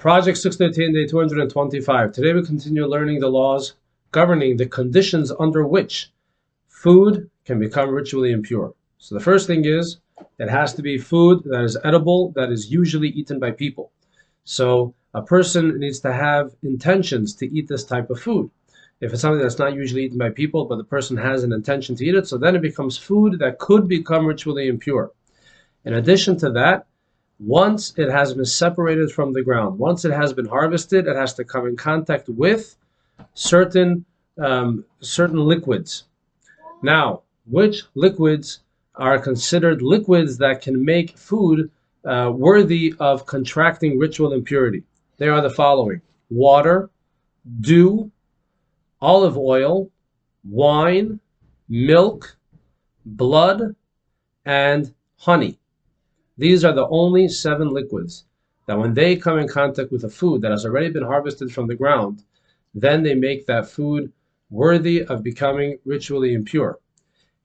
Project 613, day 225. Today we continue learning the laws governing the conditions under which food can become ritually impure. So the first thing is it has to be food that is edible, that is usually eaten by people. So a person needs to have intentions to eat this type of food. If it's something that's not usually eaten by people, but the person has an intention to eat it, so then it becomes food that could become ritually impure. In addition to that, once it has been separated from the ground, once it has been harvested, it has to come in contact with certain um, certain liquids. Now, which liquids are considered liquids that can make food uh, worthy of contracting ritual impurity? They are the following: water, dew, olive oil, wine, milk, blood, and honey. These are the only seven liquids that when they come in contact with a food that has already been harvested from the ground, then they make that food worthy of becoming ritually impure.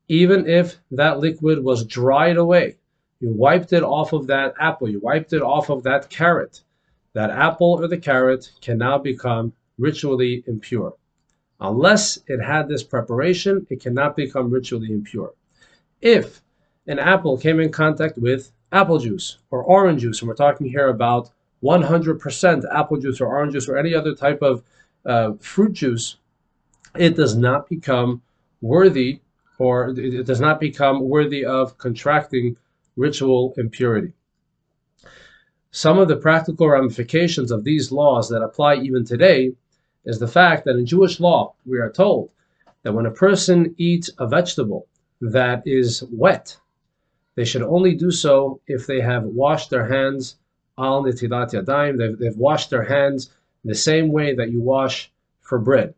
Even if that liquid was dried away, you wiped it off of that apple, you wiped it off of that carrot, that apple or the carrot can now become ritually impure. Unless it had this preparation, it cannot become ritually impure. If an apple came in contact with apple juice or orange juice, and we're talking here about 100% apple juice or orange juice or any other type of uh, fruit juice, it does not become worthy or it does not become worthy of contracting ritual impurity. Some of the practical ramifications of these laws that apply even today is the fact that in Jewish law, we are told that when a person eats a vegetable that is wet, they should only do so if they have washed their hands al nitilat yadayim. They've, they've washed their hands the same way that you wash for bread.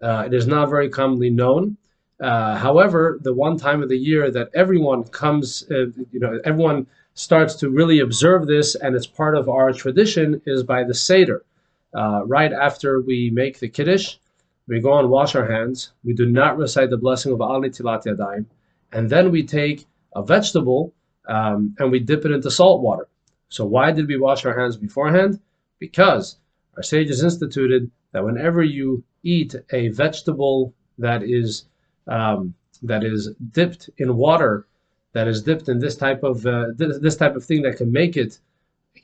Uh, it is not very commonly known. Uh, however, the one time of the year that everyone comes, uh, you know, everyone starts to really observe this, and it's part of our tradition, is by the Seder. Uh, right after we make the Kiddush, we go and wash our hands. We do not recite the blessing of Al Nitilat Yadayim. And then we take a vegetable um, and we dip it into salt water. So why did we wash our hands beforehand? Because our sages instituted that whenever you eat a vegetable that is um, that is dipped in water, that is dipped in this type of uh, this, this, type of thing that can make it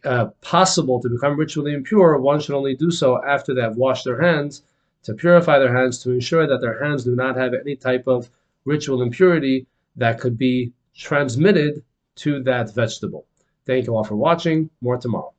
uh, possible to become ritually impure, one should only do so after they have washed their hands to purify their hands to ensure that their hands do not have any type of ritual impurity that could be transmitted to that vegetable. Thank you all for watching. More tomorrow.